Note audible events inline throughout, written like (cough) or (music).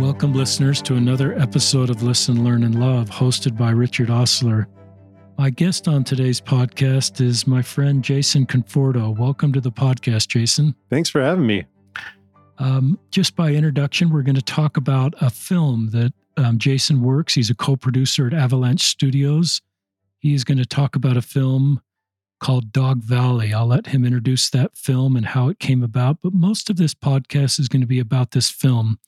Welcome, listeners, to another episode of Listen, Learn, and Love, hosted by Richard Ostler. My guest on today's podcast is my friend Jason Conforto. Welcome to the podcast, Jason. Thanks for having me. Um, just by introduction, we're going to talk about a film that um, Jason works. He's a co producer at Avalanche Studios. He's going to talk about a film called Dog Valley. I'll let him introduce that film and how it came about. But most of this podcast is going to be about this film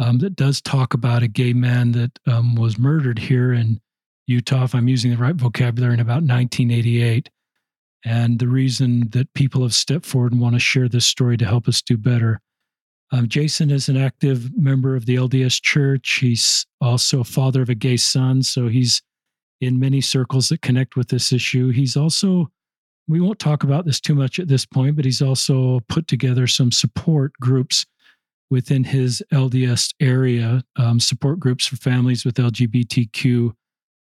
um, that does talk about a gay man that um, was murdered here in Utah, if I'm using the right vocabulary, in about 1988. And the reason that people have stepped forward and want to share this story to help us do better. Um, Jason is an active member of the LDS Church. He's also a father of a gay son, so he's in many circles that connect with this issue. He's also, we won't talk about this too much at this point, but he's also put together some support groups within his LDS area, um, support groups for families with LGBTQ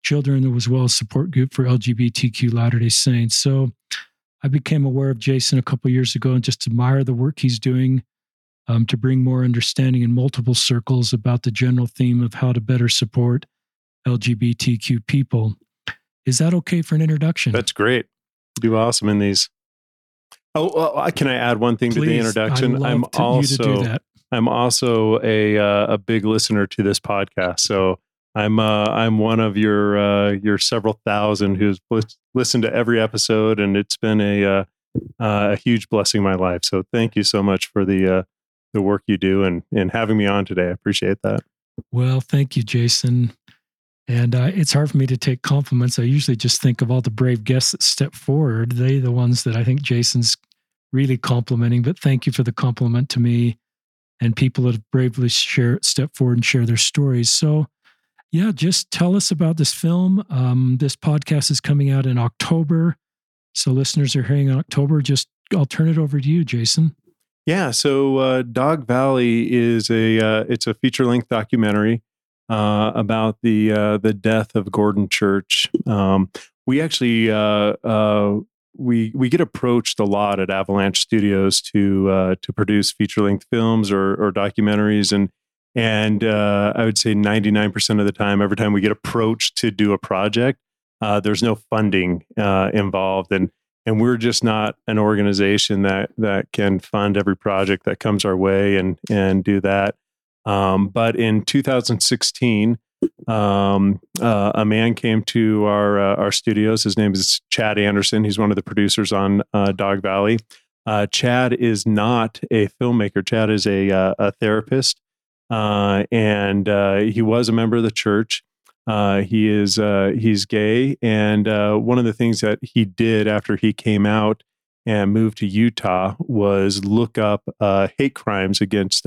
children, as well as support group for LGBTQ Latter day Saints. So I became aware of Jason a couple years ago and just admire the work he's doing um, to bring more understanding in multiple circles about the general theme of how to better support LGBTQ people. Is that okay for an introduction? That's great. You do awesome in these. Oh, well, can I add one thing Please, to the introduction? I'm also I'm also a uh, a big listener to this podcast. So I'm uh, I'm one of your uh, your several thousand who's listened to every episode, and it's been a uh, uh, a huge blessing in my life. So thank you so much for the uh, the work you do and and having me on today. I appreciate that. Well, thank you, Jason. And it's hard for me to take compliments. I usually just think of all the brave guests that step forward. They the ones that I think Jason's really complimenting. But thank you for the compliment to me and people that have bravely share step forward and share their stories. So, yeah, just tell us about this film. Um, this podcast is coming out in October, so listeners are hearing in October. Just I'll turn it over to you, Jason. Yeah, so uh, Dog Valley is a uh, it's a feature length documentary uh, about the uh, the death of Gordon Church. Um, we actually uh, uh, we we get approached a lot at Avalanche Studios to uh, to produce feature length films or or documentaries, and and uh, I would say ninety nine percent of the time, every time we get approached to do a project, uh, there's no funding uh, involved, and and we're just not an organization that that can fund every project that comes our way and and do that. Um, but in 2016, um, uh, a man came to our uh, our studios. His name is Chad Anderson. He's one of the producers on uh, Dog Valley. Uh, Chad is not a filmmaker. Chad is a uh, a therapist, uh, and he was a member of the church. he is he's gay, and one of the things that he did after he came out and moved to Utah was look up hate crimes against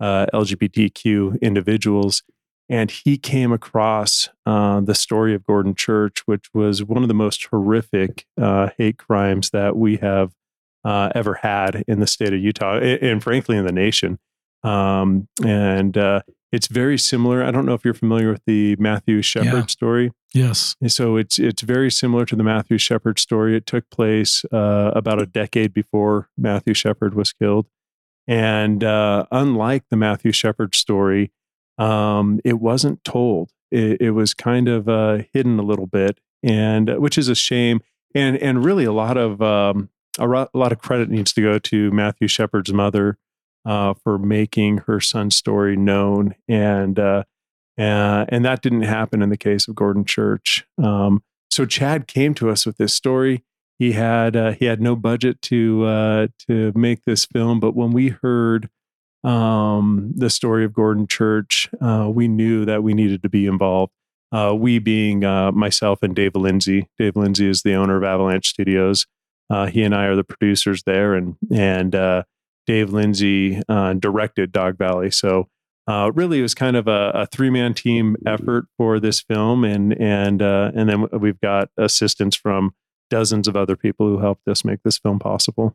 LGBTQ individuals and he came across uh, the story of Gordon Church, which was one of the most horrific uh, hate crimes that we have uh, ever had in the state of Utah, and, and frankly, in the nation. Um, and uh, it's very similar. I don't know if you're familiar with the Matthew Shepard yeah. story. Yes. So it's it's very similar to the Matthew Shepard story. It took place uh, about a decade before Matthew Shepard was killed, and uh, unlike the Matthew Shepard story um, it wasn't told. It, it was kind of uh, hidden a little bit, and uh, which is a shame. And and really, a lot of um, a, ro- a lot of credit needs to go to Matthew Shepard's mother uh, for making her son's story known, and uh, uh, and that didn't happen in the case of Gordon Church. Um, so Chad came to us with this story. He had uh, he had no budget to to make this film, but when we heard um, the story of Gordon Church, uh, we knew that we needed to be involved. Uh, we being uh, myself and Dave Lindsay. Dave Lindsay is the owner of Avalanche Studios. Uh, he and I are the producers there, and and uh, Dave Lindsay uh, directed Dog Valley. So really, it was kind of a, a three man team effort for this film, and and and then we've got assistance from dozens of other people who helped us make this film possible.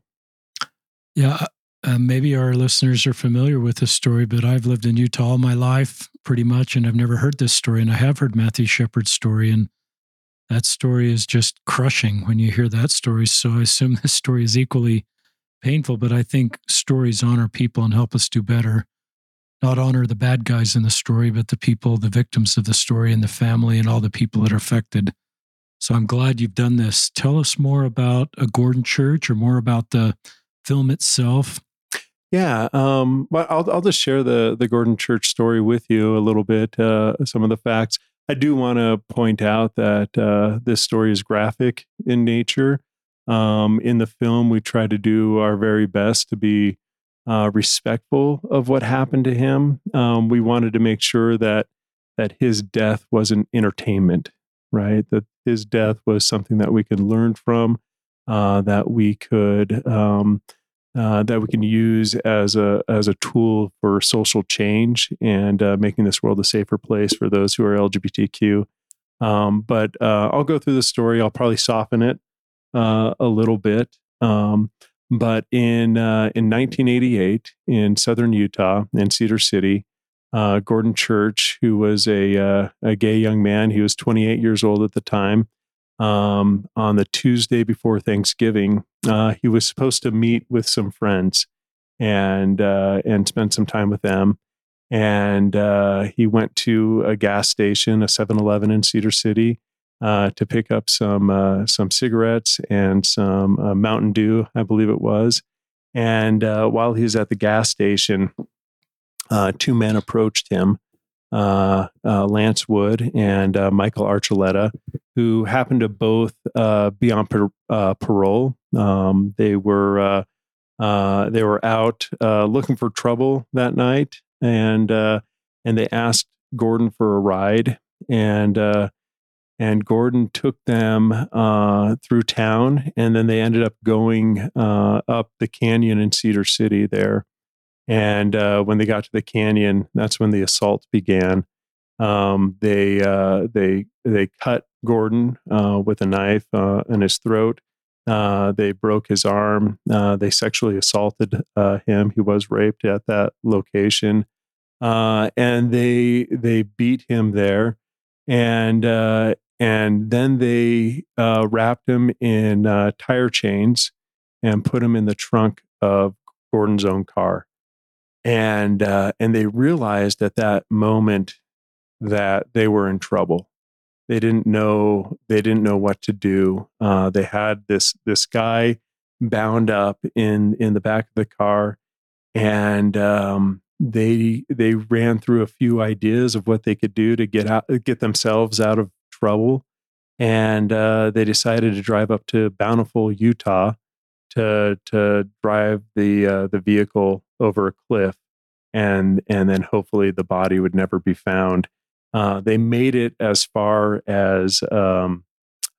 Yeah, uh, maybe our listeners are familiar with this story, but I've lived in Utah all my life pretty much, and I've never heard this story. And I have heard Matthew Shepard's story, and that story is just crushing when you hear that story. So I assume (laughs) this story is equally painful, but I think stories honor people and help us do better. not honor the bad guys in the story, but the people, the victims of the story, and the family, and all the people that are affected. So I'm glad you've done this. Tell us more about a Gordon Church or more about the film itself. Yeah, um, well, I'll I'll just share the the Gordon Church story with you a little bit. Uh, some of the facts. I do want to point out that uh, this story is graphic in nature. Um, in the film, we try to do our very best to be uh, respectful of what happened to him. Um, we wanted to make sure that that his death wasn't entertainment, right? That his death was something that we could learn from, uh, that we could um, uh, that we can use as a as a tool for social change and uh, making this world a safer place for those who are LGBTQ. Um, but uh, I'll go through the story. I'll probably soften it uh, a little bit. Um, but in uh, in 1988, in southern Utah, in Cedar City, Gordon Church, who was a a gay young man, he was 28 years old at the time. Um, on the Tuesday before Thanksgiving, uh, he was supposed to meet with some friends and uh, and spend some time with them. And uh, he went to a gas station, a 7-Eleven in Cedar City, uh, to pick up some uh, some cigarettes and some uh, Mountain Dew, I believe it was. And uh, while he was at the gas station, uh, two men approached him, Uh, uh, Lance Wood and uh, Michael Archuleta, who happened to both uh, be on par- parole. Um, they were they were out looking for trouble that night, and and they asked Gordon for a ride, and and Gordon took them uh, through town, and then they ended up going uh, up the canyon in Cedar City there. And uh, when they got to the canyon, that's when the assault began. Um, they uh, they they cut Gordon uh, with a knife uh, in his throat. they broke his arm. they sexually assaulted him. He was raped at that location, and they they beat him there and uh, and then they uh, wrapped him in uh, tire chains and put him in the trunk of Gordon's own car, and uh, and they realized at that moment that they were in trouble. They didn't know they didn't know what to do. Uh, they had this this guy bound up in in the back of the car, and um, they they ran through a few ideas of what they could do to get out get themselves out of trouble and uh, they decided to drive up to bountiful utah to to drive the uh, the vehicle over a cliff and and then hopefully the body would never be found uh, they made it as far as um,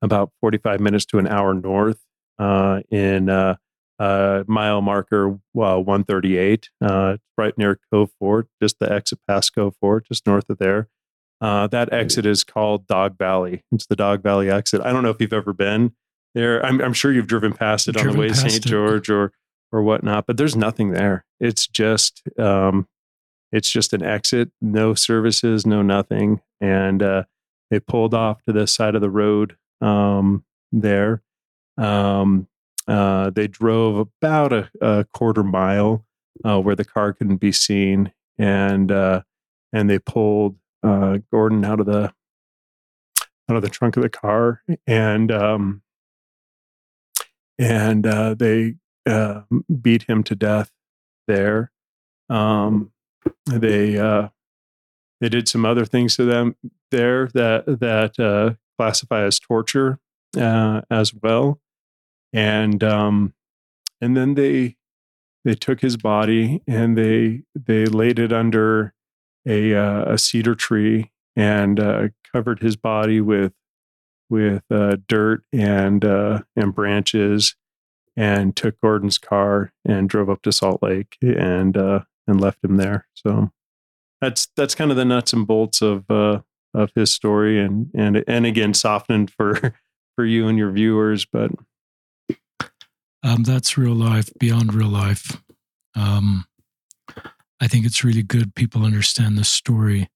about 45 minutes to an hour north uh, in uh, uh, mile marker well, 138, uh, right near Cove Fort, just the exit past Cove Fort, just north of there. Uh, that exit is called Dog Valley. It's the Dog Valley exit. I don't know if you've ever been there. I'm, I'm sure you've driven past it driven on the way to St. George or or whatnot, but there's nothing there. It's just um, it's just an exit, no services, no nothing, and uh, they pulled off to the side of the road um, there. Um, uh, they drove about a, a quarter mile uh, where the car couldn't be seen, and uh, and they pulled uh, Gordon out of the out of the trunk of the car, and um, and uh, they uh, beat him to death there. Um, they they did some other things to them there that that classify as torture as well and um, and then they they took his body and they they laid it under a uh, a cedar tree and uh, covered his body with with uh, dirt and uh, and branches and took Gordon's car and drove up to Salt Lake and uh, and left him there. So that's that's kind of the nuts and bolts of uh, of his story and and and again softened for (laughs) for you and your viewers, but um, that's real life, beyond real life. Um, I think it's really good people understand the story.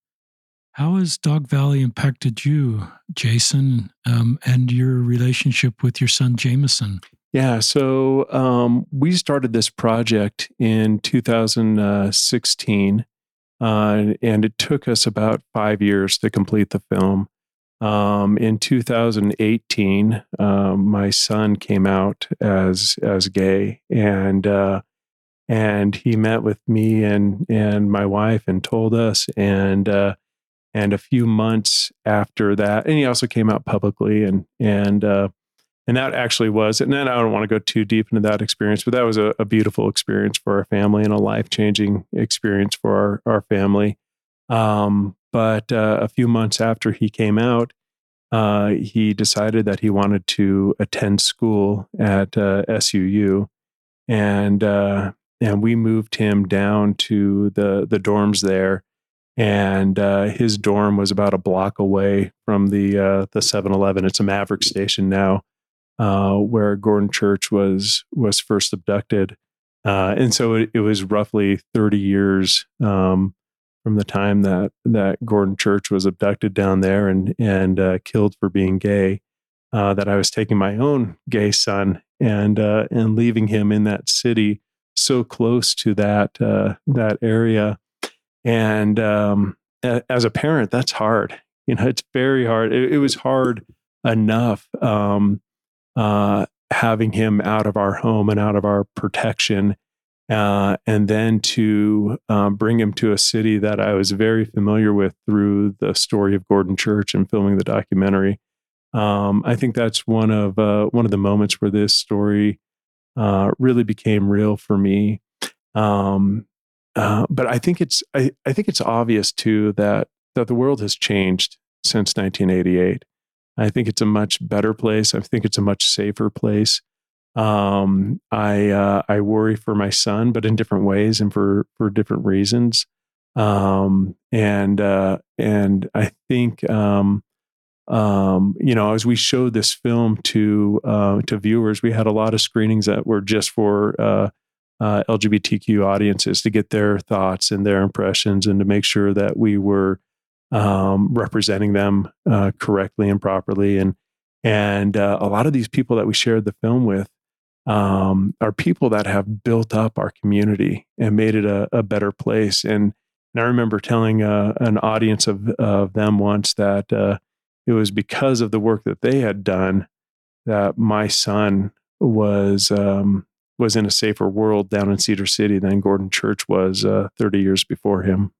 How has Dog Valley impacted you, Jason, um, and your relationship with your son, Jameson? Yeah, so um, we started this project in 2016, uh, and it took us about five years to complete the film. Um, in 2018, um, my son came out as as gay, and uh, and he met with me and and my wife and told us, and uh, and a few months after that, and he also came out publicly, and and uh, and that actually was, and then I don't want to go too deep into that experience, but that was a, a beautiful experience for our family and a life changing experience for our our family. Um, but uh, a few months after he came out, uh, he decided that he wanted to attend school at uh, SUU, and uh, and we moved him down to the the dorms there. And uh, his dorm was about a block away from the uh, the 7-Eleven. It's a Maverick station now, where Gordon Church was was first abducted. and so it, it, was roughly 30 years um, from the time that that Gordon Church was abducted down there and and uh, killed for being gay. Uh, that I was taking my own gay son and uh, and leaving him in that city so close to that uh, that area. And um, a, as a parent, that's hard. You know, it's very hard. It, it was hard enough um, uh, having him out of our home and out of our protection uh, and then to um, bring him to a city that I was very familiar with through the story of Gordon Church and filming the documentary. Um, I think that's one of uh, one of the moments where this story uh, really became real for me. Um, uh, but I think it's I, I think it's obvious too that that the world has changed since 1988. I think it's a much better place. I think it's a much safer place. Um, I uh, I worry for my son, but in different ways and for for different reasons. Um, and uh, and I think um, um, you know as we showed this film to uh, to viewers, we had a lot of screenings that were just for uh, uh, LGBTQ audiences to get their thoughts and their impressions, and to make sure that we were um, representing them uh, correctly and properly. And and uh, a lot of these people that we shared the film with um, are people that have built up our community and made it a, a better place. And, and, I remember telling uh, an audience of, of them once that uh, it was because of the work that they had done that my son was um, was in a safer world down in Cedar City than Gordon Church was uh, 30 years before him.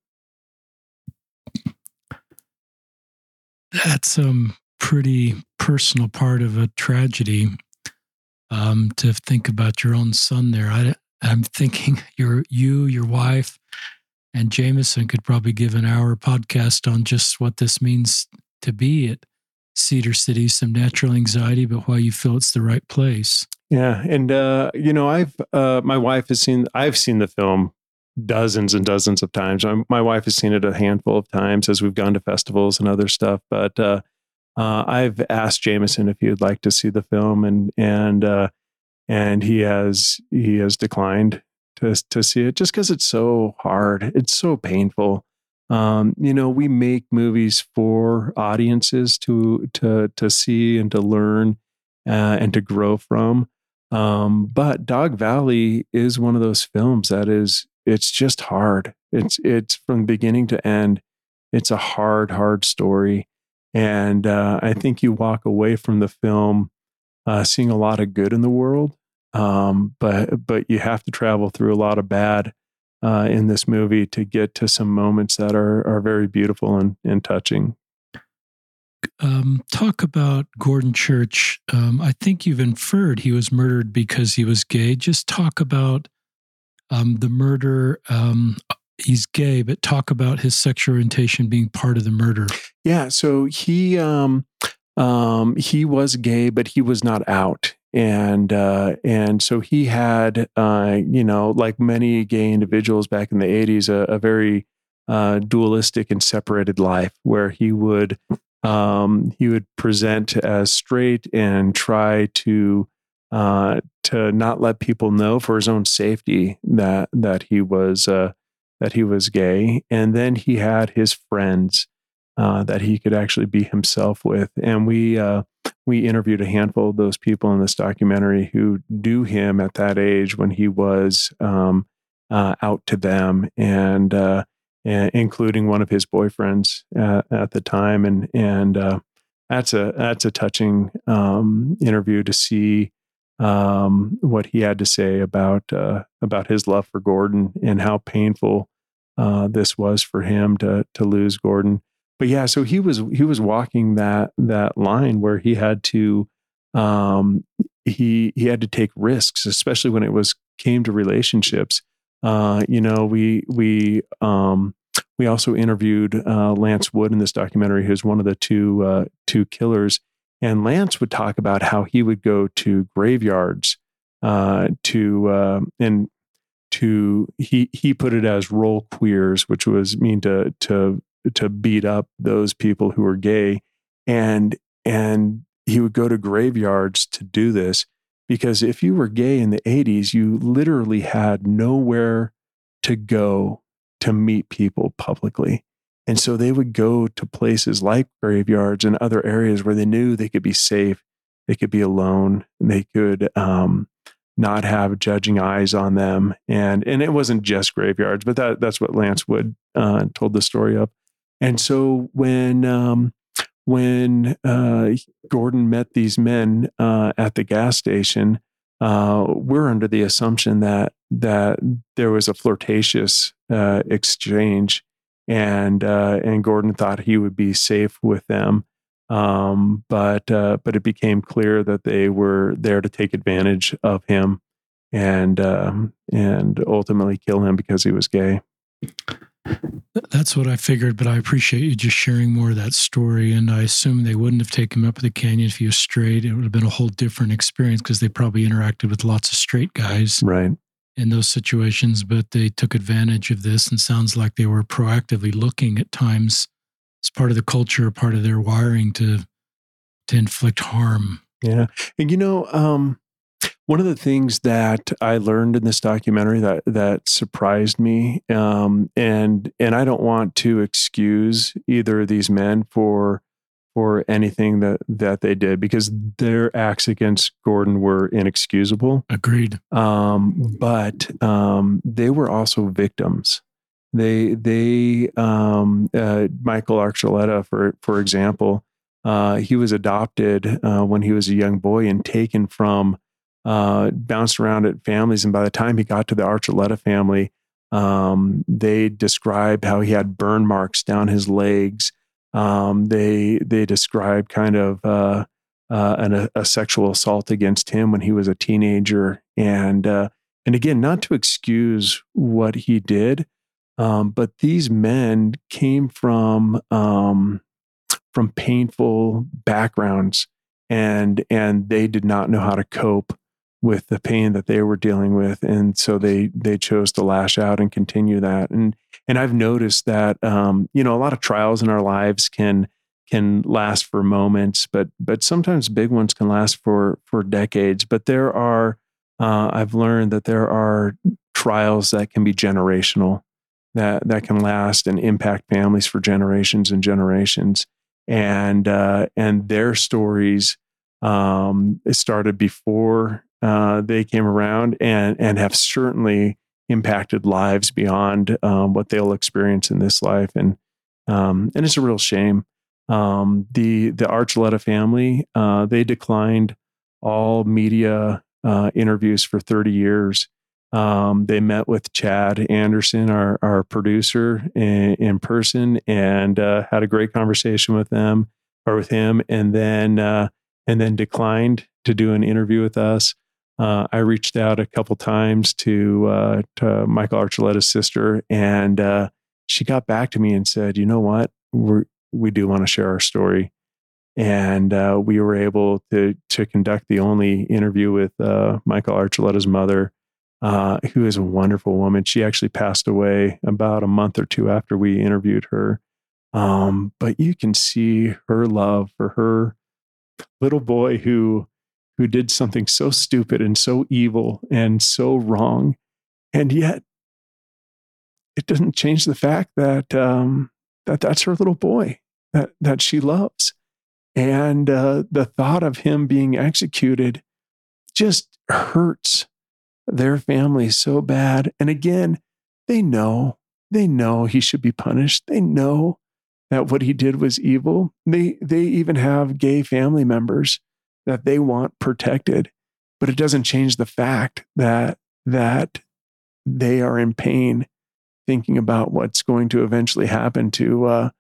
That's a um, pretty personal part of a tragedy um, to think about your own son there. I, I'm thinking (laughs) your you, your wife, and Jameson could probably give an hour podcast on just what this means to be at Cedar City, some natural anxiety, but why you feel it's the right place. Yeah, and uh, you know, I've uh, my wife has seen I've seen the film dozens and dozens of times. My wife has seen it a handful of times as we've gone to festivals and other stuff. But uh, uh, I've asked Jameson if he would like to see the film, and and uh, and he has he has declined to to see it just because it's so hard. It's so painful. Um, you know, we make movies for audiences to to to see and to learn uh, and to grow from. Um, but Dog Valley is one of those films that is it's just hard. It's it's from beginning to end. It's a hard, hard story. And uh, I think you walk away from the film uh, seeing a lot of good in the world, um, but but you have to travel through a lot of bad uh, in this movie to get to some moments that are are very beautiful and, and touching. Um, talk about Gordon Church. Um, I think you've inferred he was murdered because he was gay. Just talk about um, the murder um, he's gay, but talk about his sexual orientation being part of the murder. Yeah, so he um, um, he was gay, but he was not out, and uh, and so he had uh, you know like many gay individuals back in the '80s, a, a very uh, dualistic and separated life where he would um, he would present as straight and try to uh, to not let people know for his own safety that that he was uh, that he was gay. And then he had his friends uh, that he could actually be himself with. And we, uh, we interviewed a handful of those people in this documentary who knew him at that age when he was um, uh, out to them. And, uh, including one of his boyfriends at, the time. And and that's a that's a touching um, interview to see um, what he had to say about uh, about his love for Gordon and how painful uh, this was for him to to lose Gordon. But yeah, so he was he was walking that that line where he had to um, he he had to take risks, especially when it was came to relationships. Uh, you know, we we um, we also interviewed uh, Lance Wood in this documentary, who's one of the two uh, two killers, and Lance would talk about how he would go to graveyards uh, to uh, and to he he put it as roll queers, which was mean to to to beat up those people who were gay, and and he would go to graveyards to do this because if you were gay in the 80s, you literally had nowhere to go to meet people publicly. And so they would go to places like graveyards and other areas where they knew they could be safe, they could be alone, they could um, not have judging eyes on them. And and it wasn't just graveyards, but that that's what Lance Wood uh, told the story of. And so when um, when uh, Gordon met these men uh, at the gas station, uh, we're under the assumption that that there was a flirtatious uh, exchange, and uh, and Gordon thought he would be safe with them, um, but uh, but it became clear that they were there to take advantage of him, and um, and ultimately kill him because he was gay. That's what I figured, but I appreciate you just sharing more of that story. And I assume they wouldn't have taken him up the canyon if he was straight. It would have been a whole different experience because they probably interacted with lots of straight guys. Right. In those situations, but they took advantage of this and sounds like they were proactively looking at times as part of the culture, part of their wiring to to inflict harm. Yeah. And you know, um, one of the things that I learned in this documentary that that surprised me, um, and and I don't want to excuse either of these men for for anything that that they did because their acts against Gordon were inexcusable. Agreed. Um, but um, they were also victims. They they um, uh, Michael Archuleta, for for example, uh, he was adopted uh, when he was a young boy and taken from uh, bounced around at families. And by the time he got to the Archuleta family, um, they described how he had burn marks down his legs. Um, they they described kind of uh, uh, an, a, a, sexual assault against him when he was a teenager, and uh, and again, not to excuse what he did, um, but these men came from um, from painful backgrounds, and and they did not know how to cope with the pain that they were dealing with. And so they they chose to lash out and continue that. And and i've noticed that um, you know a lot of trials in our lives can can last for moments but but sometimes big ones can last for for decades. But there are uh, i've learned that there are trials that can be generational that that can last and impact families for generations and generations. And uh, and their stories um, it started before uh, they came around and and have certainly impacted lives beyond um, what they'll experience in this life, and um, and it's a real shame. Um, the the Archuleta family uh, they declined all media uh, interviews for 30 years. Um, they met with Chad Anderson, our our producer, in, in person, and uh, had a great conversation with them or with him, and then uh, and then declined to do an interview with us. Uh, I reached out a couple times to, uh, to Michael Archuleta's sister, and uh, she got back to me and said, "You know what? We we do want to share our story." And uh, we were able to to conduct the only interview with uh, Michael Archuleta's mother, uh, who is a wonderful woman. She actually passed away about a month or two after we interviewed her. Um, but you can see her love for her little boy who who did something so stupid and so evil and so wrong. And yet, it doesn't change the fact that um, that that's her little boy that that she loves, and uh, the thought of him being executed just hurts their family so bad. And again, they know they know he should be punished. They know that what he did was evil. They they even have gay family members that they want protected, but it doesn't change the fact that that they are in pain thinking about what's going to eventually happen to uh,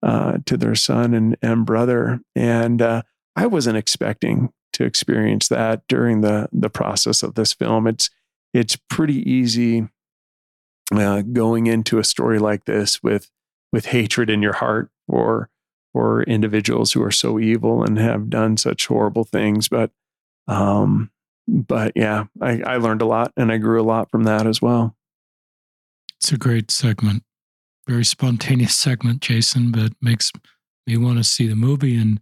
uh, to their son and, and brother. And uh, I wasn't expecting to experience that during the the process of this film. It's it's pretty easy uh, going into a story like this with with hatred in your heart for for individuals who are so evil and have done such horrible things. But um, but yeah, I, I learned a lot and I grew a lot from that as well. It's a great segment, very spontaneous (laughs) segment, Jason, but makes me want to see the movie and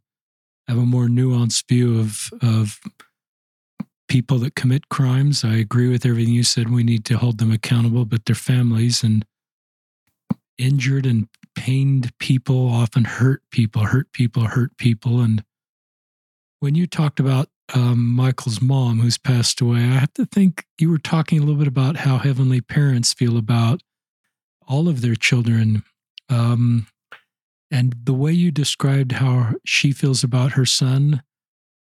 have a more nuanced view of of people that commit crimes. I agree with everything you said. We need to hold them accountable, but their families and injured and pained people often hurt people, hurt people, hurt people. And when you talked about um, Michael's mom, who's passed away, I have to think you were talking a little bit about how heavenly parents feel about all of their children. Um, and the way you described how she feels about her son,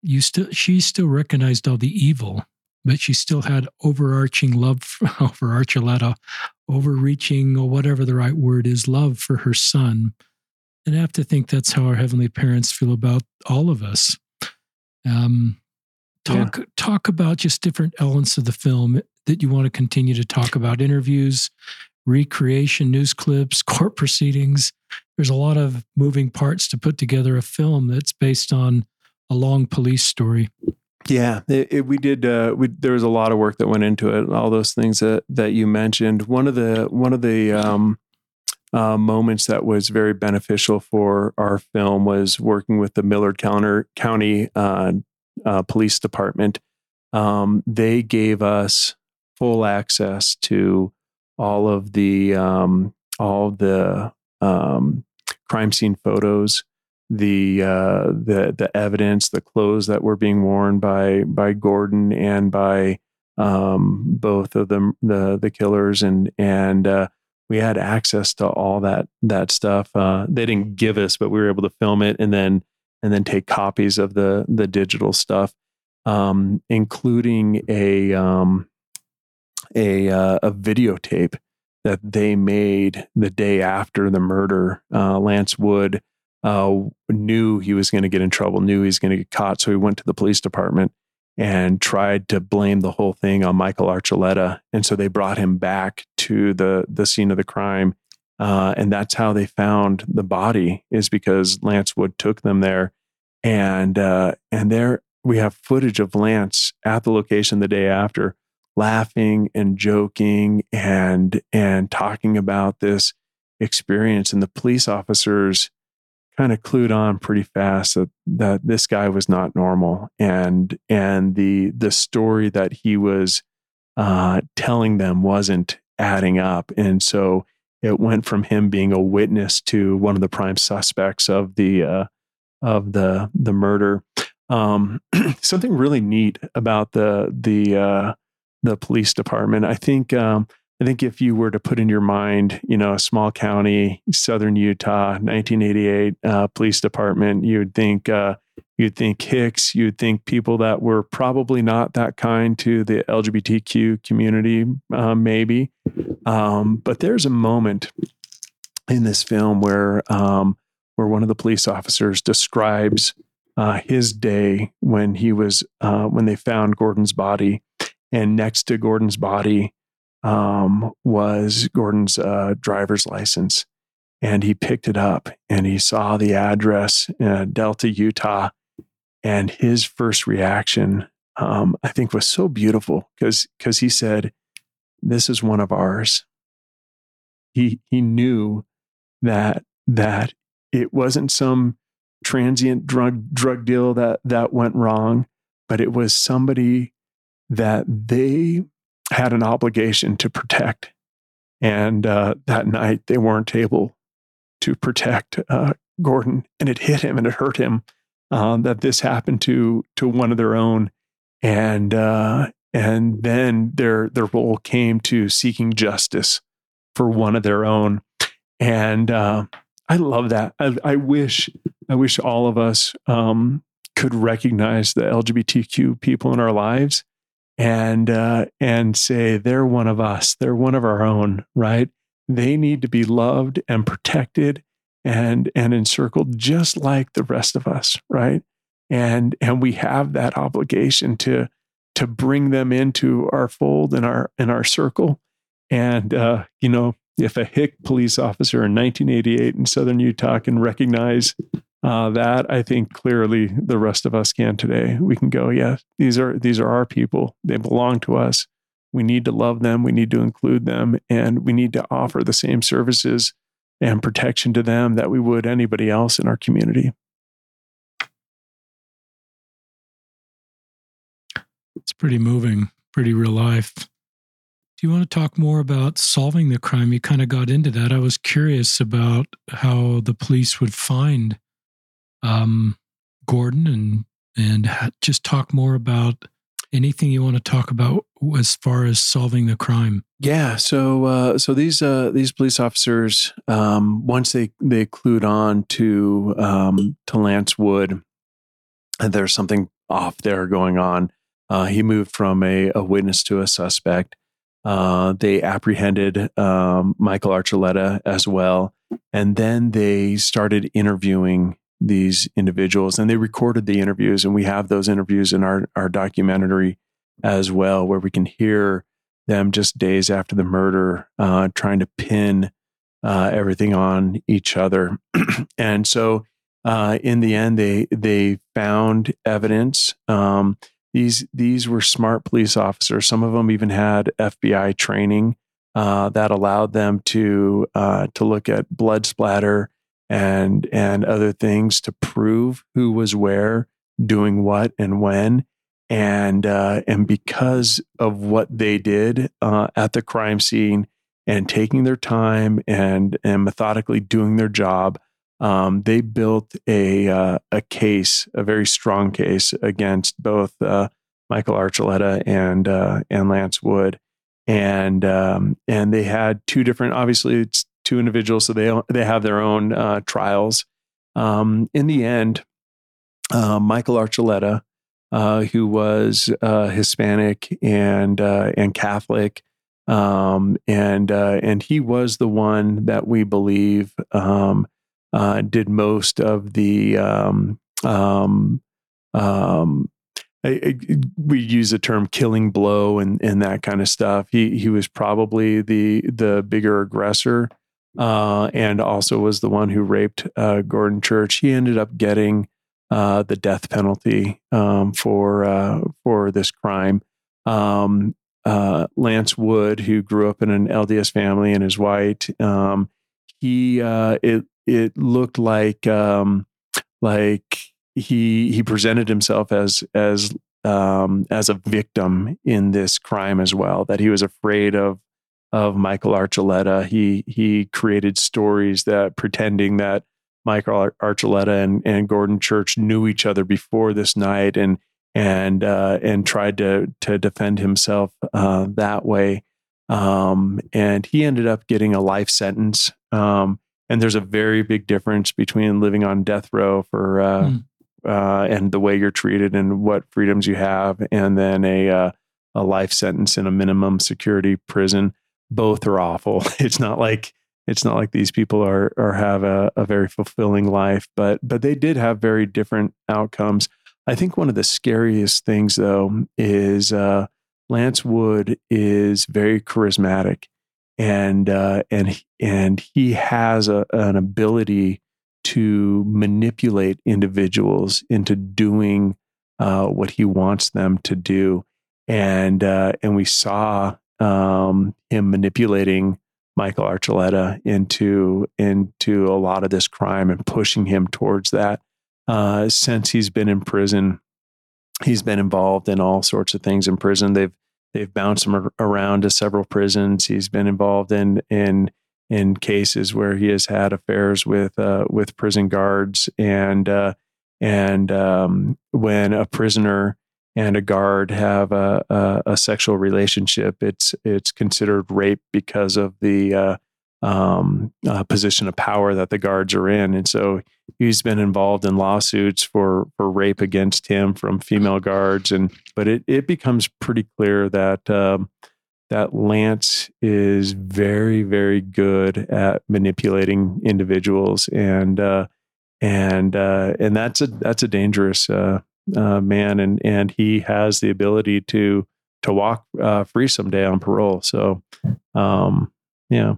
you still she still recognized all the evil, but she still had overarching love (laughs) over Archuleta, overreaching or whatever the right word is, love for her son. And I have to think that's how our heavenly parents feel about all of us. Um, talk yeah. talk about just different elements of the film that you want to continue to talk about interviews recreation news clips (laughs) court proceedings there's a lot of moving parts to put together a film that's based on a long police story yeah it, it, we did uh, we, there was a lot of work that went into it all those things that that you mentioned. One of the one of the um, uh, moments that was very beneficial for our film was working with the Millard County uh, uh, police department, um, they gave us full access to all of the um, all the um, crime scene photos, the uh, the the evidence, the clothes that were being worn by by Gordon and by um, both of them, the the killers, and and uh, we had access to all that that stuff. Uh, they didn't give us, but we were able to film it and then and then take copies of the the digital stuff, um, including a um, a uh, a videotape that they made the day after the murder. Uh, Lance Wood uh, knew he was going to get in trouble, knew he was going to get caught, so he went to the police department and tried to blame the whole thing on Michael Archuleta. And so they brought him back to the the scene of the crime uh, and that's how they found the body is because Lance Wood took them there. And, uh, and there we have footage of Lance at the location the day after laughing and joking and, and talking about this experience. And the police officers kind of clued on pretty fast that, that this guy was not normal. And, and the, the story that he was, uh, telling them wasn't adding up. And so it went from him being a witness to one of the prime suspects of the uh, of the the murder. Um, (clears throat) something really neat about the the uh, the police department. I think um, I think if you were to put in your mind, you know, a small county, southern Utah, 1988 uh, police department, you'd think uh, you'd think Hicks, you'd think people that were probably not that kind to the LGBTQ community, uh, maybe. Um, but there's a moment in this film where um, where one of the police officers describes uh, his day when he was uh, when they found Gordon's body, and next to Gordon's body um, was Gordon's uh, driver's license. And he picked it up and he saw the address, uh, Delta, Utah. And his first reaction, um, I think, was so beautiful because he said, "This is one of ours." He he knew that that it wasn't some transient drug drug deal that that went wrong, but it was somebody that they had an obligation to protect. And uh, that night, they weren't able to protect uh, Gordon, and it hit him and it hurt him uh, that this happened to to one of their own. And uh, and then their their role came to seeking justice for one of their own. And uh, I love that. I, I, wish I wish all of us um, could recognize the LGBTQ people in our lives and uh, and say they're one of us. They're one of our own, right? They need to be loved and protected and and encircled just like the rest of us, right? And and we have that obligation to to bring them into our fold and our in our circle. And uh, you know, if a Hick police officer in 1988 in southern Utah can recognize uh, that, I think clearly the rest of us can today. We can go, yeah, these are these are our people. They belong to us. We need to love them. We need to include them, and we need to offer the same services and protection to them that we would anybody else in our community. It's pretty moving, pretty real life. Do you want to talk more about solving the crime? You kind of got into that. I was curious about how the police would find um, Gordon and and just talk more about anything you want to talk about as far as solving the crime. Yeah, so uh, so these uh, these police officers, um, once they they clued on to um, to Lance Wood, and there's something off there going on. Uh, he moved from a, a, witness to a suspect. Uh, they apprehended um, Michael Archuleta as well, and then they started interviewing these individuals and they recorded the interviews and we have those interviews in our, our documentary as well where we can hear them just days after the murder uh, trying to pin uh, everything on each other. (clears throat) And so uh, in the end they they found evidence. Um, these these were smart police officers. Some of them even had FBI training uh, that allowed them to uh, to look at blood splatter and and other things to prove who was where, doing what, and when. And uh, and because of what they did uh, at the crime scene and taking their time and and methodically doing their job, um, they built a uh, a case, a very strong case against both uh, Michael Archuleta and uh, and Lance Wood, and um, and they had two different. Obviously, it's two individuals, so they they have their own uh, trials. Um, in the end, uh, Michael Archuleta, uh, who was uh, Hispanic and uh, and Catholic, um, and uh, and he was the one that we believe um, did most of the um, um, um, I, I, we use the term killing blow and, and that kind of stuff. He he was probably the the bigger aggressor uh, and also was the one who raped uh, Gordon Church. He ended up getting uh, the death penalty um, for uh, for this crime. Um, uh, Lance Wood, who grew up in an LDS family and is white, um, he uh, it it looked like um, like he he presented himself as as um, as a victim in this crime as well. That he was afraid of of Michael Archuleta. He he created stories that pretending that Michael Archuleta and, and Gordon Church knew each other before this night and and uh, and tried to to defend himself uh, that way. Um, and he ended up getting a life sentence. Um, and there's a very big difference between living on death row for uh, mm. and the way you're treated and what freedoms you have, and then a uh, a life sentence in a minimum security prison both are awful. (laughs) It's not like it's not like these people are or have a, a very fulfilling life, but but they did have very different outcomes. I think one of the scariest things though is uh, Lance Wood is very charismatic, and uh, and and he has a, an ability to manipulate individuals into doing uh, what he wants them to do, and uh, and we saw um, him manipulating Michael Archuleta into into a lot of this crime and pushing him towards that. Uh, since he's been in prison, he's been involved in all sorts of things in prison. They've they've bounced him around to several prisons. He's been involved in in in cases where he has had affairs with uh, with prison guards and uh, and um, when a prisoner and a guard have a, a, a sexual relationship, it's it's considered rape because of the uh, um, uh, position of power that the guards are in, and so he's been involved in lawsuits for for rape against him from female guards, and but it it becomes pretty clear that. Um, that Lance is very, very good at manipulating individuals, and uh, and uh, and that's a that's a dangerous uh, uh, man, and and he has the ability to to walk uh, free someday on parole. So, um, yeah.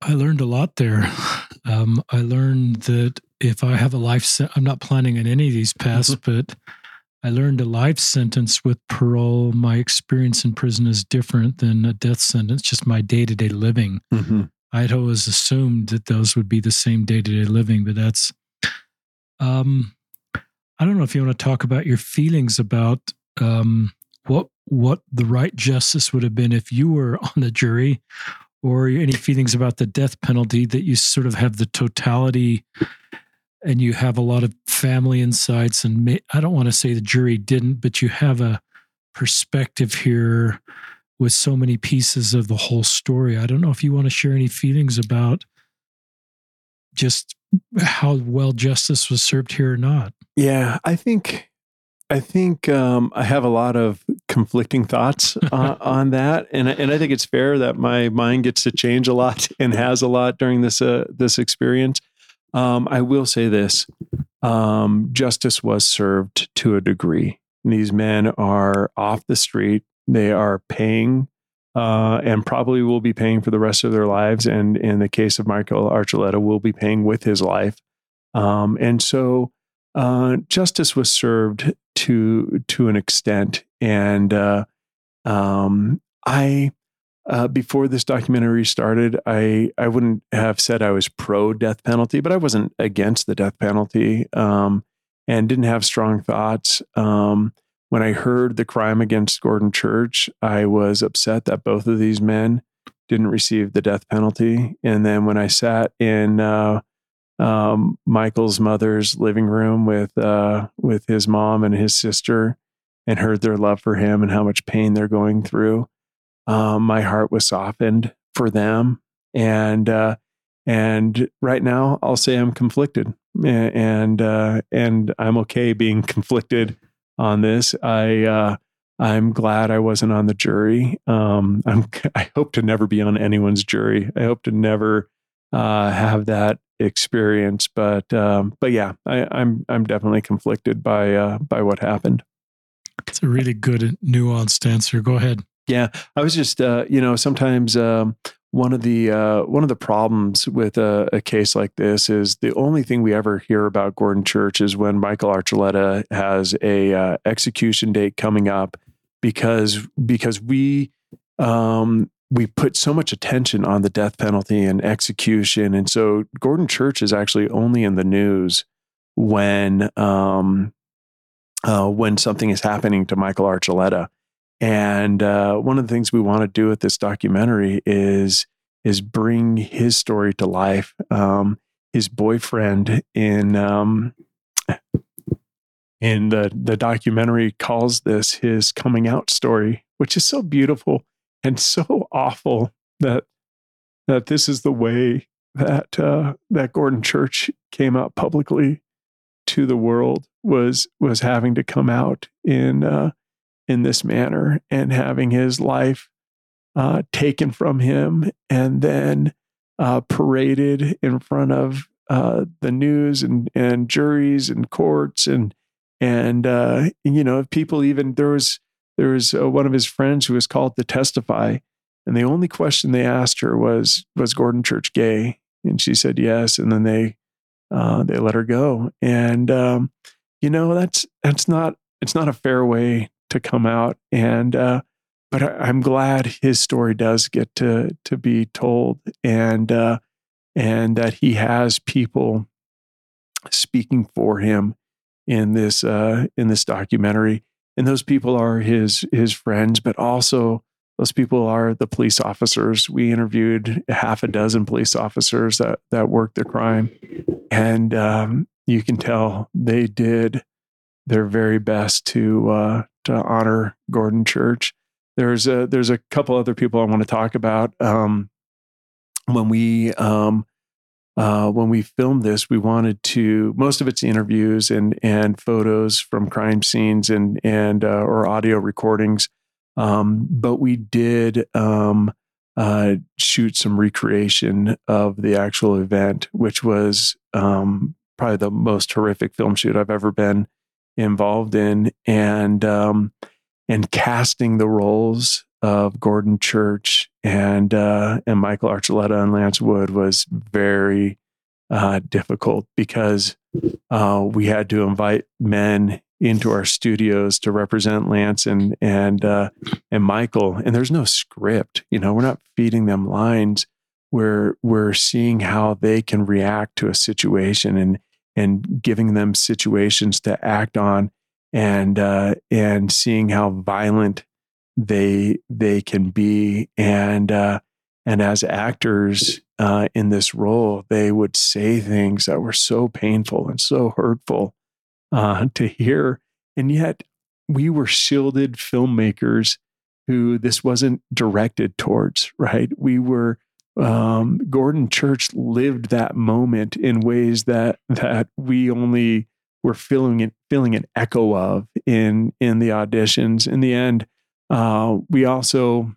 I learned a lot there. Um, I learned that if I have a life, se- I'm not planning on any of these paths, (laughs) but I learned a life sentence with parole. My experience in prison is different than a death sentence, just my day to day living. Mm-hmm. I'd always assumed that those would be the same day to day living, but that's, um, I don't know if you want to talk about your feelings about um, what what the right justice would have been if you were (laughs) on the jury, or any feelings about the death penalty that you sort of have the totality and you have a lot of family insights and may, i don't want to say the jury didn't but you have a perspective here with so many pieces of the whole story. I don't know if you want to share any feelings about just how well justice was served here or not yeah i think i think um, i have a lot of conflicting thoughts uh, (laughs) on that and, and i think it's fair that my mind gets to change a lot (laughs) and has a lot during this uh, this experience um, I will say this um, justice was served to a degree. These men are off the street, they are paying. Uh, and probably will be paying for the rest of their lives. And in the case of Michael Archuleta, will be paying with his life. Um, and so uh, justice was served to to an extent. And uh, um, I uh, before this documentary started, I I wouldn't have said I was pro death penalty, but I wasn't against the death penalty, um, and didn't have strong thoughts. Um, when I heard the crime against Gordon Church, I was upset that both of these men didn't receive the death penalty. And then when I sat in uh, um, Michael's mother's living room with uh, with his mom and his sister, and heard their love for him and how much pain they're going through um, my heart was softened for them. And uh, and right now, I'll say I'm conflicted, and uh, and I'm okay being (laughs) conflicted on this. I uh, I'm glad I wasn't on the jury. Um, I'm (laughs) I hope to never be on anyone's jury. I hope to never uh, have that experience. But um, but yeah, I, am I'm, I'm definitely conflicted by uh, by what happened. It's a really good nuanced answer. Go ahead. Yeah, I was just, uh, you know, sometimes um, one of the uh, one of the problems with a, a, case like this is the only thing we ever hear about Gordon Church is when Michael Archuleta has a uh, execution date coming up because because we um, we put so much attention on the death penalty and execution, and so Gordon Church is actually only in the news when um, uh, when something is happening to Michael Archuleta. And uh, one of the things we want to do with this documentary is is bring his story to life. Um, his boyfriend in um, in the the documentary calls this his coming out story, which is so beautiful and so awful that that this is the way that uh, that Gordon Church came out publicly to the world was was having to come out in uh, in this manner and having his life uh, taken from him and then uh, paraded in front of uh, the news and, and juries and courts and and uh, you know people even there was there was uh, one of his friends who was called to testify and the only question they asked her was was Gordon Church gay? And she said yes and then they uh, they let her go. And um, you know that's that's not it's not a fair way to come out. And uh, but I, am glad his story does get to to be told, and uh, and that he has people speaking for him in this uh, in this documentary. And those people are his his friends, but also those people are the police officers. We interviewed half a dozen police officers that that worked the crime, and um, you can tell they did their very best to uh, to honor Gordon Church. There's a there's a couple other people I want to talk about. Um, when we um, uh, when we filmed this, we wanted to most of it's interviews and and photos from crime scenes and and uh, or audio recordings, um, but we did um, uh, shoot some recreation of the actual event, which was um, probably the most horrific film shoot I've ever been involved in, and um, and casting the roles of Gordon Church and uh, and Michael Archuleta and Lance Wood was very uh, difficult because uh, we had to invite men into our studios to represent Lance and and uh, and Michael, and there's no script. You know, we're not feeding them lines. We're we're seeing how they can react to a situation and and giving them situations to act on, and uh, and seeing how violent they they can be, and uh, and as actors uh, in this role, they would say things that were so painful and so hurtful uh, to hear. And yet, we were shielded filmmakers who this wasn't directed towards, right? We were, um, Gordon Church lived that moment in ways that, that we only were feeling it, feeling an echo of in, in the auditions. In the end, uh, we also,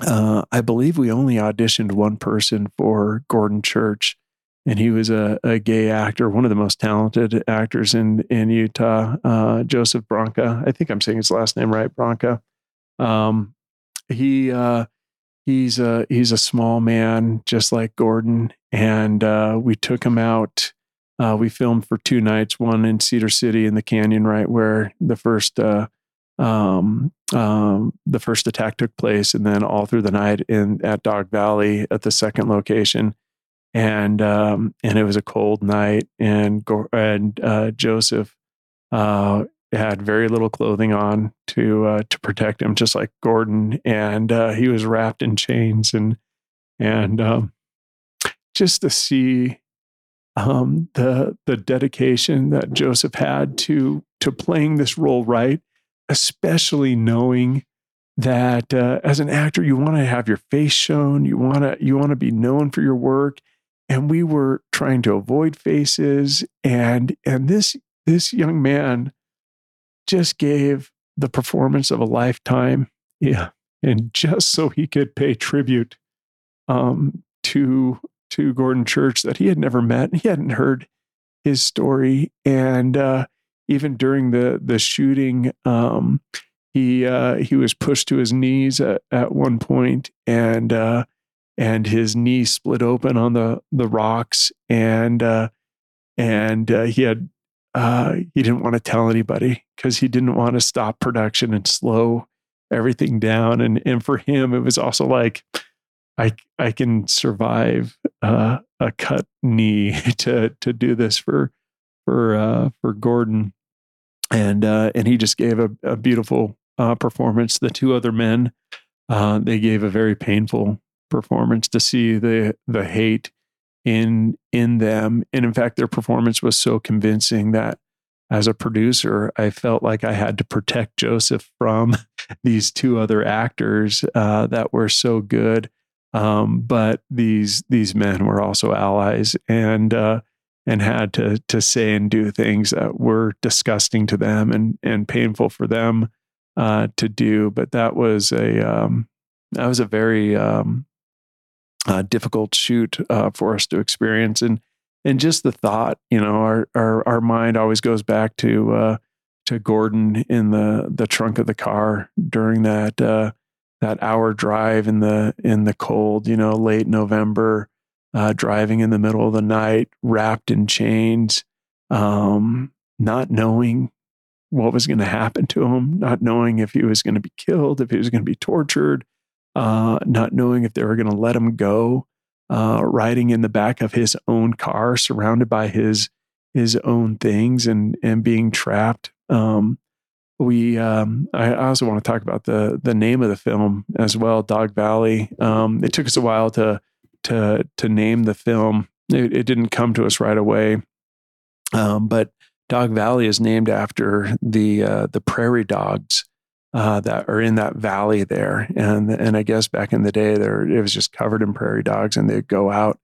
uh, I believe we only auditioned one person for Gordon Church and he was a, a gay actor, one of the most talented actors in in Utah. Uh, Joseph Branca, I think I'm saying his last name right, Branca. Um, he uh, he's a he's a small man, just like Gordon, and uh, we took him out. Uh, we filmed for two nights, one in Cedar City in the canyon, right where the first uh, um, um, the first attack took place, and then all through the night in at Dog Valley at the second location and um, and it was a cold night, and and uh, Joseph uh, had very little clothing on to uh, to protect him, just like Gordon, and uh, he was wrapped in chains, and and um, just to see um, the the dedication that Joseph had to to playing this role right, especially knowing that uh, as an actor you want to have your face shown, you want to you want to be known for your work, and we were trying to avoid faces. And and this this young man just gave the performance of a lifetime. Yeah. And just so he could pay tribute um, to to Gordon Church that he had never met. He hadn't heard his story. And uh, even during the the shooting um, he uh, he was pushed to his knees at, at one point and uh, and his knee split open on the the rocks. And uh, and uh, he had uh, he didn't want to tell anybody because he didn't want to stop production and slow everything down and and for him it was also like I I can survive uh, a cut knee (laughs) to to do this for for uh, for Gordon and uh, and he just gave a, a beautiful performance. The two other men they gave a very painful performance to see the the hate in in them. And in fact their performance was so convincing that as a producer i felt like i had to protect joseph from (laughs) these two other actors uh, that were so good. Um, but these these men were also allies and uh, and had to to say and do things that were disgusting to them and and painful for them uh, to do. But that was a um, that was a very um, uh, difficult shoot uh, for us to experience. And and just the thought, you know, our our our mind always goes back to uh, to Gordon in the the trunk of the car during that uh, that hour drive in the in the cold, you know, late November, uh, driving in the middle of the night, wrapped in chains, um, not knowing what was going to happen to him, not knowing if he was going to be killed, if he was going to be tortured, uh, not knowing if they were going to let him go, uh, riding in the back of his own car, surrounded by his his own things, and and being trapped. Um, we um, I also want to talk about the the name of the film as well, Dog Valley. Um, it took us a while to to to name the film. It, it, didn't come to us right away, um, but Dog Valley is named after the uh, the prairie dogs uh, that are in that valley there. And and I guess back in the day, there it was just covered in prairie dogs, and they'd go out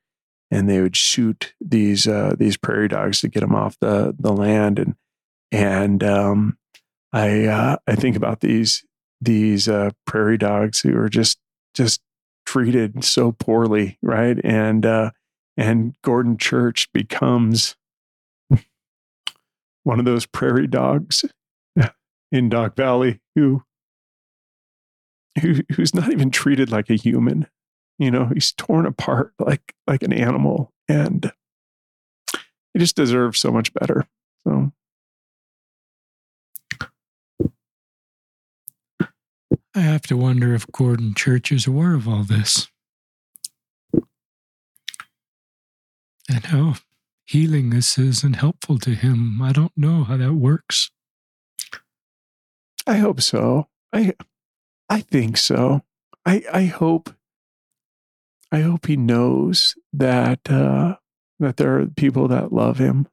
and they would shoot these uh, these prairie dogs to get them off the the land. And and um, I uh, I think about these these uh, prairie dogs who are just just treated so poorly, right? And uh, and Gordon Church becomes (laughs) one of those prairie dogs (laughs) in Dog Valley who, who who's not even treated like a human. You know, he's torn apart like like an animal, and he just deserves so much better. So. I have to wonder if Gordon Church is aware of all this. And how healing this is and helpful to him. I don't know how that works. I hope so. I I think so. I I hope I hope he knows that uh, that there are people that love him.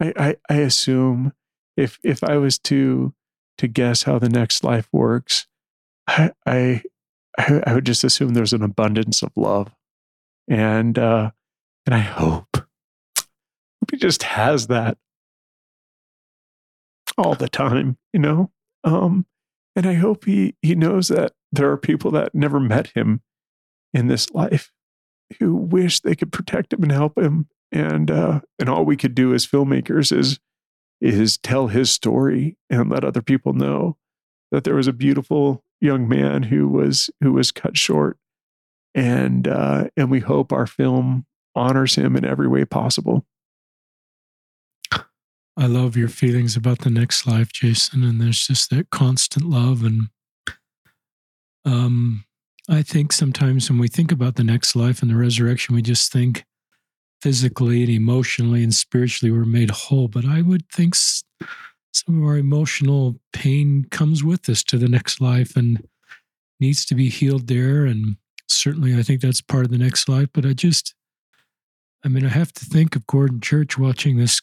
I, I I assume if if I was to to guess how the next life works, I I I would just assume there's an abundance of love, and uh, and I hope, hope he just has that all the time, you know? Um, and I hope he, he knows that there are people that never met him in this life who wish they could protect him and help him. And, uh, and all we could do as filmmakers is, is tell his story and let other people know that there was a beautiful young man who was, who was cut short. And, uh, and we hope our film honors him in every way possible. I love your feelings about the next life, Jason. And there's just that constant love. And um, I think sometimes when we think about the next life and the resurrection, we just think physically and emotionally and spiritually we're made whole. But I would think some of our emotional pain comes with us to the next life and needs to be healed there. And certainly, I think that's part of the next life. But I just, I mean, I have to think of Gordon Church watching this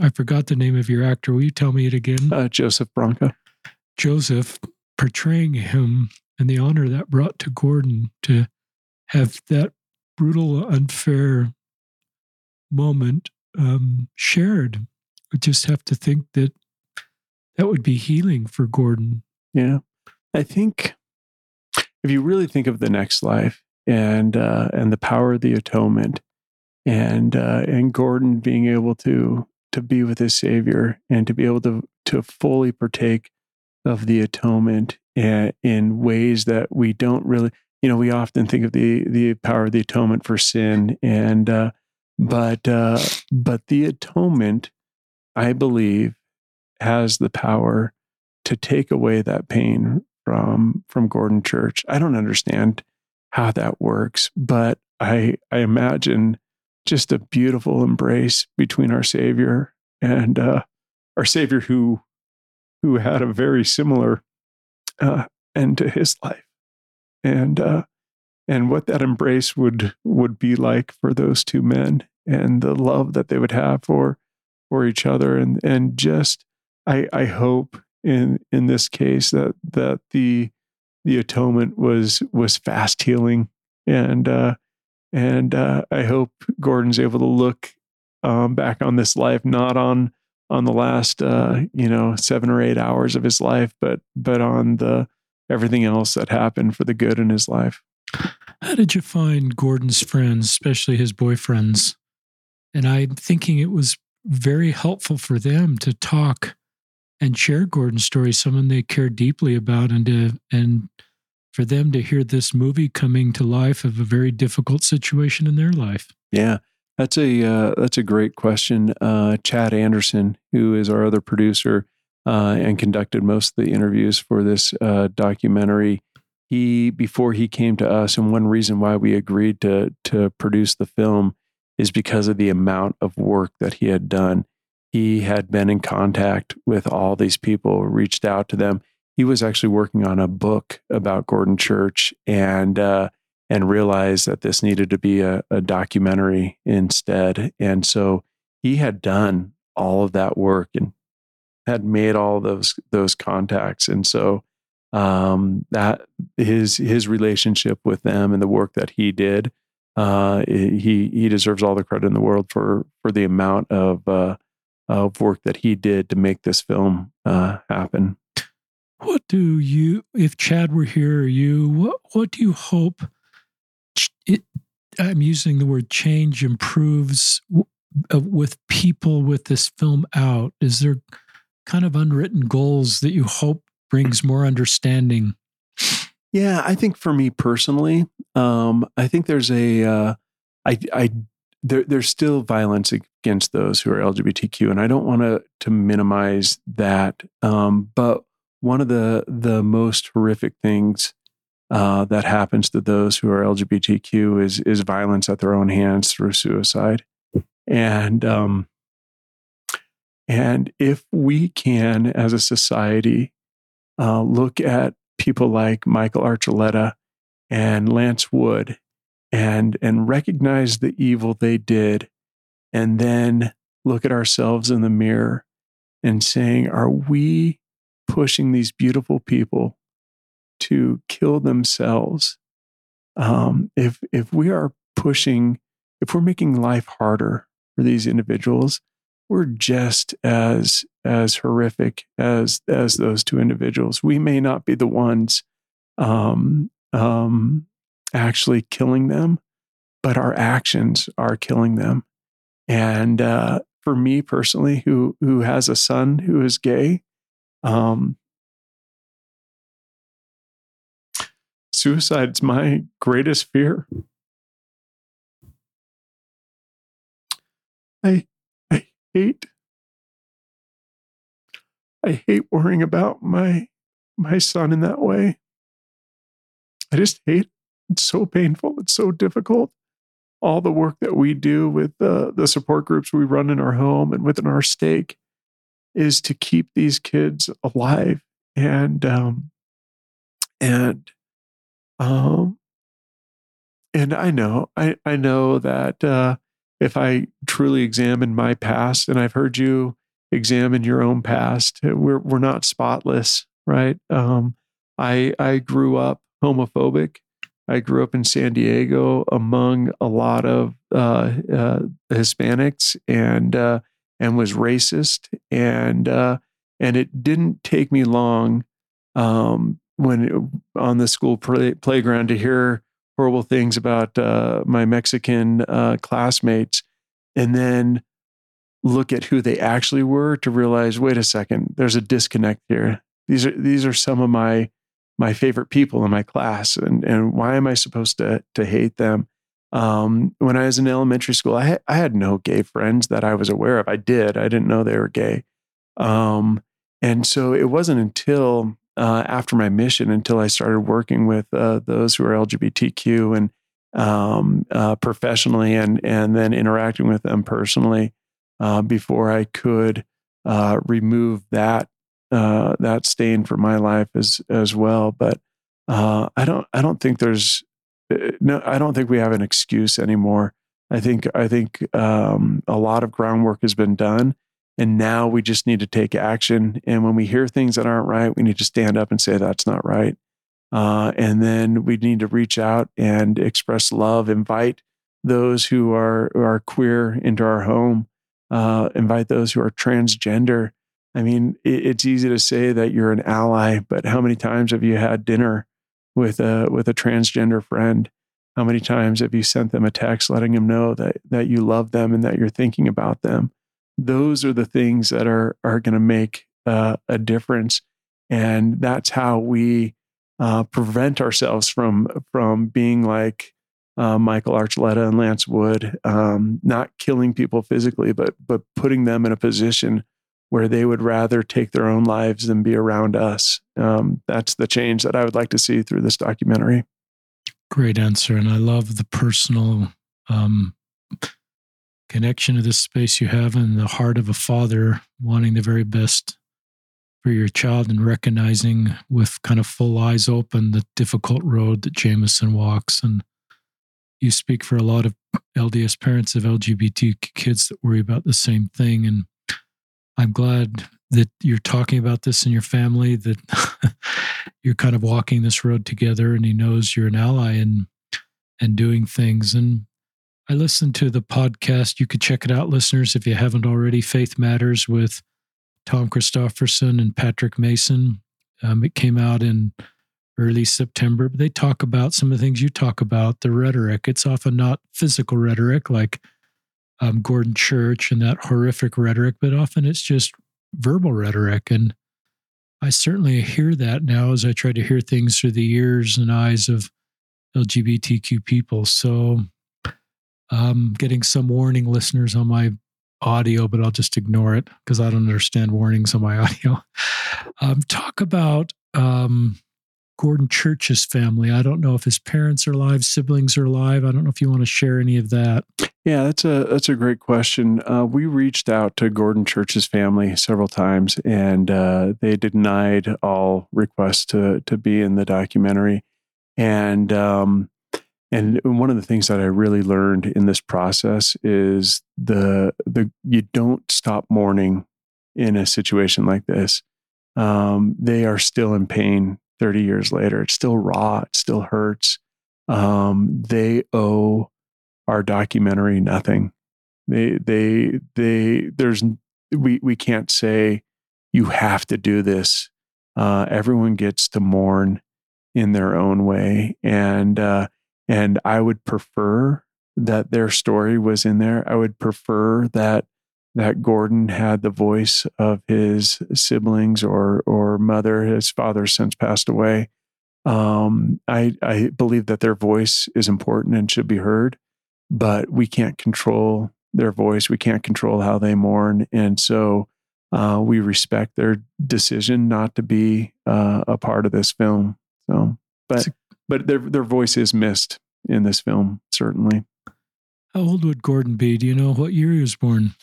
I forgot the name of your actor. Will you tell me it again? Uh, Joseph Branca. Joseph portraying him and the honor that brought to Gordon to have that brutal, unfair moment um, shared. I just have to think that that would be healing for Gordon. Yeah. I think if you really think of the next life and uh, and the power of the atonement and uh, and Gordon being able to to be with his Savior and to be able to to fully partake of the atonement in, in ways that we don't really, you know, we often think of the the power of the atonement for sin, and uh, but uh, but the atonement, I believe, has the power to take away that pain from from Gordon Church. I don't understand how that works, but I I imagine just a beautiful embrace between our Savior and uh, our Savior, who who had a very similar uh, end to his life, and uh, and what that embrace would would be like for those two men, and the love that they would have for for each other, and and just I I hope in in this case that that the the atonement was was fast healing and uh, and uh, I hope Gordon's able to look um, back on this life, not on on the last uh, you know seven or eight hours of his life, but but on the everything else that happened for the good in his life. How did you find Gordon's friends, especially his boyfriends? And I'm thinking it was very helpful for them to talk and share Gordon's story, someone they care deeply about, and to and for them to hear this movie coming to life of a very difficult situation in their life. Yeah, that's a uh, that's a great question. Uh, Chad Anderson, who is our other producer uh, and conducted most of the interviews for this uh, documentary, he before he came to us, and one reason why we agreed to to produce the film is because of the amount of work that he had done. He had been in contact with all these people, reached out to them he was actually working on a book about Gordon Church and uh, and realized that this needed to be a, a documentary instead. And so he had done all of that work and had made all those those contacts, and so um, that his his relationship with them and the work that he did, uh, he he deserves all the credit in the world for for the amount of uh, of work that he did to make this film uh, happen. What do you, if Chad were here, or you, what, what do you hope? It, I'm using the word change improves with people with this film out. Is there kind of unwritten goals that you hope brings more understanding? Yeah, I think for me personally, um, I think there's a, uh, I, I, there, there's still violence against those who are LGBTQ, and I don't want to to minimize that. Um, but one of the the most horrific things uh, that happens to those who are LGBTQ is is violence at their own hands through suicide, and um, and if we can, as a society, uh, look at people like Michael Archuleta and Lance Wood and and recognize the evil they did and then look at ourselves in the mirror and saying are we pushing these beautiful people to kill themselves um, if if we are pushing if we're making life harder for these individuals we're just as as horrific as as those two individuals we may not be the ones um, um, actually killing them, but our actions are killing them. And uh, for me personally, who who has a son who is gay, um, suicide's my greatest fear. I I hate I hate worrying about my my son in that way. I just hate it's so painful. It's so difficult. All the work that we do with the, the support groups we run in our home and within our stake is to keep these kids alive. And, um, and, um, and I know, I, I know that, uh, if I truly examine my past, and I've heard you examine your own past, we're, we're not spotless, right? Um, I, I grew up homophobic. I grew up in San Diego among a lot of uh, uh, Hispanics and uh, and was racist and uh, and it didn't take me long um, when it, on the school play, playground to hear horrible things about uh, my Mexican uh, classmates and then look at who they actually were to realize wait a second there's a disconnect here these are these are some of my my favorite people in my class and, and why am I supposed to, to hate them? Um, when I was in elementary school, I, had, I had no gay friends that I was aware of. I did. I didn't know they were gay. Um, and so it wasn't until uh, after my mission, until I started working with uh, those who are LGBTQ and um, uh, professionally and, and then interacting with them personally uh, before I could uh, remove that uh, that stain for my life as as well. But I don't I don't think there's no I don't think we have an excuse anymore. I think I think um, a lot of groundwork has been done, and now we just need to take action. And when we hear things that aren't right, we need to stand up and say that's not right. Uh, and then we need to reach out and express love, invite those who are who are queer into our home, uh, invite those who are transgender I mean, it, it's easy to say that you're an ally, but how many times have you had dinner with a with a transgender friend? How many times have you sent them a text letting them know that that you love them and that you're thinking about them? Those are the things that are are going to make uh, a difference, and that's how we uh, prevent ourselves from from being like uh, Michael Archuleta and Lance Wood, um, not killing people physically, but but putting them in a position where they would rather take their own lives than be around us. Um, that's the change that I would like to see through this documentary. Great answer. And I love the personal um, connection to this space you have and the heart of a father wanting the very best for your child and recognizing with kind of full eyes open the difficult road that Jameson walks. And you speak for a lot of LDS parents of LGBT kids that worry about the same thing. And I'm glad that you're talking about this in your family, that (laughs) you're kind of walking this road together, and he knows you're an ally and and doing things. And I listened to the podcast. You could check it out, listeners, if you haven't already. Faith Matters with Tom Christofferson and Patrick Mason. Um, it came out in early September. They talk about some of the things you talk about, the rhetoric. It's often not physical rhetoric like um, Gordon Church and that horrific rhetoric, but often it's just verbal rhetoric. And I certainly hear that now as I try to hear things through the ears and eyes of LGBTQ people. So I'm getting some warning listeners on my audio, but I'll just ignore it because I don't understand warnings on my (laughs) audio. Um, talk about um, Gordon Church's family. I don't know if his parents are alive, siblings are alive. I don't know if you want to share any of that. Yeah, that's a that's a great question. Uh, we reached out to Gordon Church's family several times, and uh, they denied all requests to to be in the documentary. And um, and one of the things that I really learned in this process is the the you don't stop mourning in a situation like this. Um, they are still in pain 30 years later. It's still raw. It still hurts. Um, they owe our documentary nothing. They they they there's we we can't say you have to do this. Uh, everyone gets to mourn in their own way, and uh, and I would prefer that their story was in there. I would prefer that that Gordon had the voice of his siblings or or mother. His father since passed away. Um, I I believe that their voice is important and should be heard, but we can't control their voice. We can't control how they mourn, and so uh, we respect their decision not to be uh, a part of this film. So, but but their their voice is missed in this film, certainly. How old would Gordon be? Do you know what year he was born?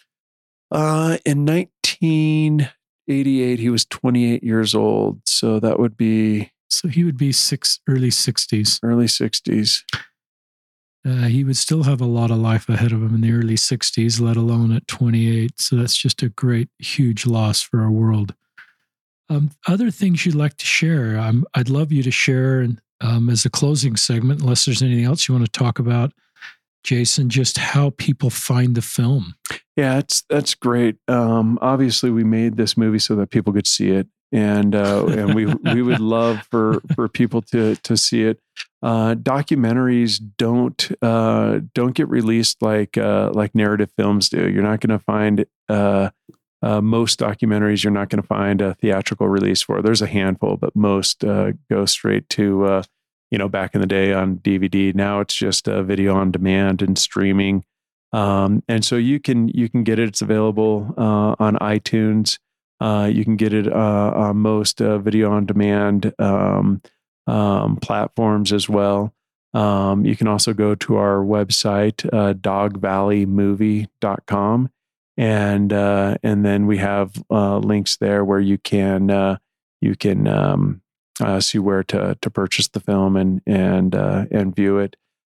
Uh, in 1988, he was 28 years old. So that would be. So he would be six, early 60s. Early 60s. Uh, he would still have a lot of life ahead of him in the early 60s, let alone at 28. So that's just a great, huge loss for our world. Um, other things you'd like to share? Um, I'd love you to share um, as a closing segment, unless there's anything else you want to talk about, Jason, just how people find the film. Yeah, it's that's great. Um, obviously, we made this movie so that people could see it, and uh, and we we would (laughs) love for for people to to see it. Uh, documentaries don't uh, don't get released like uh, like narrative films do. You're not going to find uh, uh, most documentaries. You're not going to find a theatrical release for. There's a handful, but most go straight to you know back in the day on DVD. Now it's just a video on demand and streaming. Um, and so you can you can get it. It's available uh, on iTunes. Uh, you can get it uh, on most uh, video on demand um, um, platforms as well. Um, you can also go to our website, uh, dogvalleymovie.com, and uh, and then we have links there where you can you can um, see where to to purchase the film and and and view it.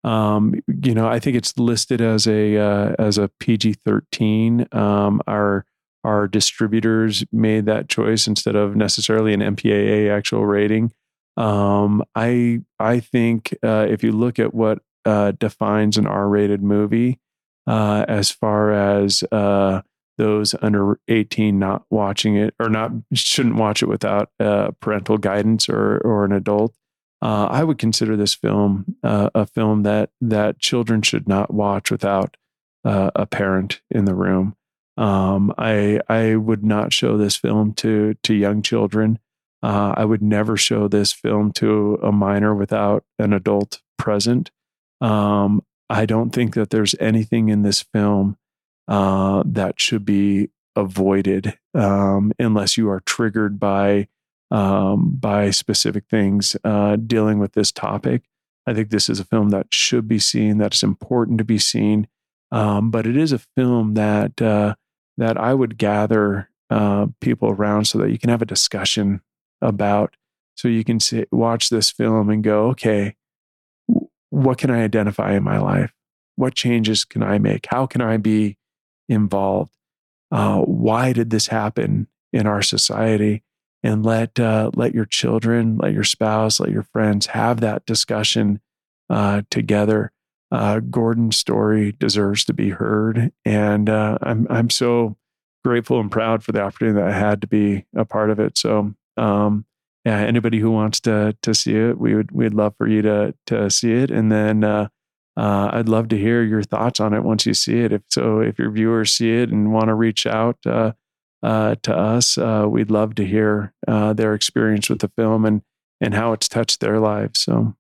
Um, you know, I think it's listed as a uh, as a PG thirteen. Um, our our distributors made that choice instead of necessarily an MPAA actual rating. Um, I I think uh, if you look at what uh, defines an R rated movie, uh, as far as uh, those under 18 not watching it or not shouldn't watch it without uh, parental guidance or or an adult uh, I would consider this film uh, a film that that children should not watch without uh, a parent in the room. Um, I I would not show this film to to young children. Uh, I would never show this film to a minor without an adult present. Um, I don't think that there's anything in this film uh, that should be avoided um, unless you are triggered by um, by specific things uh, dealing with this topic. I think this is a film that should be seen, that is important to be seen. Um, but it is a film that uh, that I would gather uh, people around so that you can have a discussion about. So you can see, watch this film and go, okay, what can I identify in my life? What changes can I make? How can I be involved? uh, why did this happen in our society? And let uh, let your children, let your spouse, let your friends have that discussion uh, together. Uh, Gordon's story deserves to be heard, and uh, I'm I'm so grateful and proud for the opportunity that I had to be a part of it. So, um, yeah, anybody who wants to to see it, we would we'd love for you to to see it, and then uh, uh, I'd love to hear your thoughts on it once you see it. If so, if your viewers see it and want to reach out uh, uh, to us, uh, we'd love to hear uh, their experience with the film and and how it's touched their lives. So,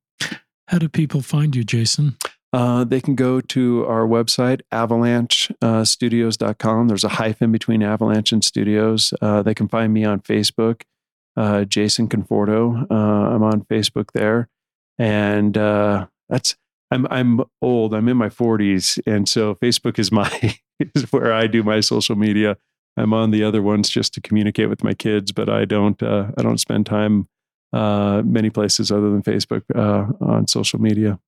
how do people find you, Jason? Uh, they can go to our website, avalanchestudios.com. There's a hyphen between Avalanche and Studios. Uh, they can find me on Facebook, uh, Jason Conforto. Uh, I'm on Facebook there. And uh, that's, I'm, I'm old. I'm in my 40s. And so Facebook is my, (laughs) is where I do my social media. I'm on the other ones just to communicate with my kids, but I don't, uh, I don't spend time many places other than Facebook on social media.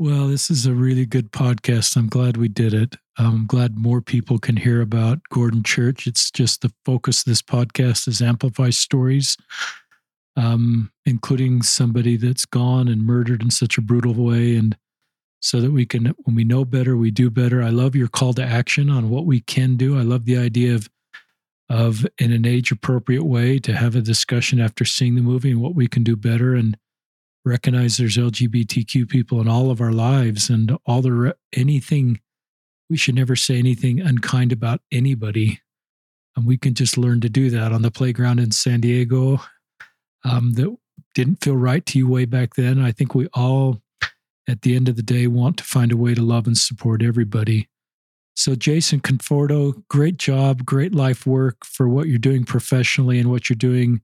Well, this is a really good podcast. I'm glad we did it. I'm glad more people can hear about Gordon Church. It's just the focus of this podcast is amplify stories, um, including somebody that's gone and murdered in such a brutal way. And so that we can, when we know better, we do better. I love your call to action on what we can do. I love the idea of, of in an age appropriate way to have a discussion after seeing the movie and what we can do better. And recognize there's LGBTQ people in all of our lives and all the anything we should never say anything unkind about anybody and we can just learn to do that on the playground in San Diego um, that didn't feel right to you way back then. I think we all, at the end of the day, want to find a way to love and support everybody. So, Jason Conforto, great job, great life work for what you're doing professionally and what you're doing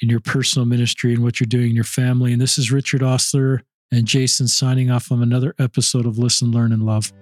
in your personal ministry and what you're doing in your family. And this is Richard Ostler and Jason signing off on another episode of Listen, Learn, and Love.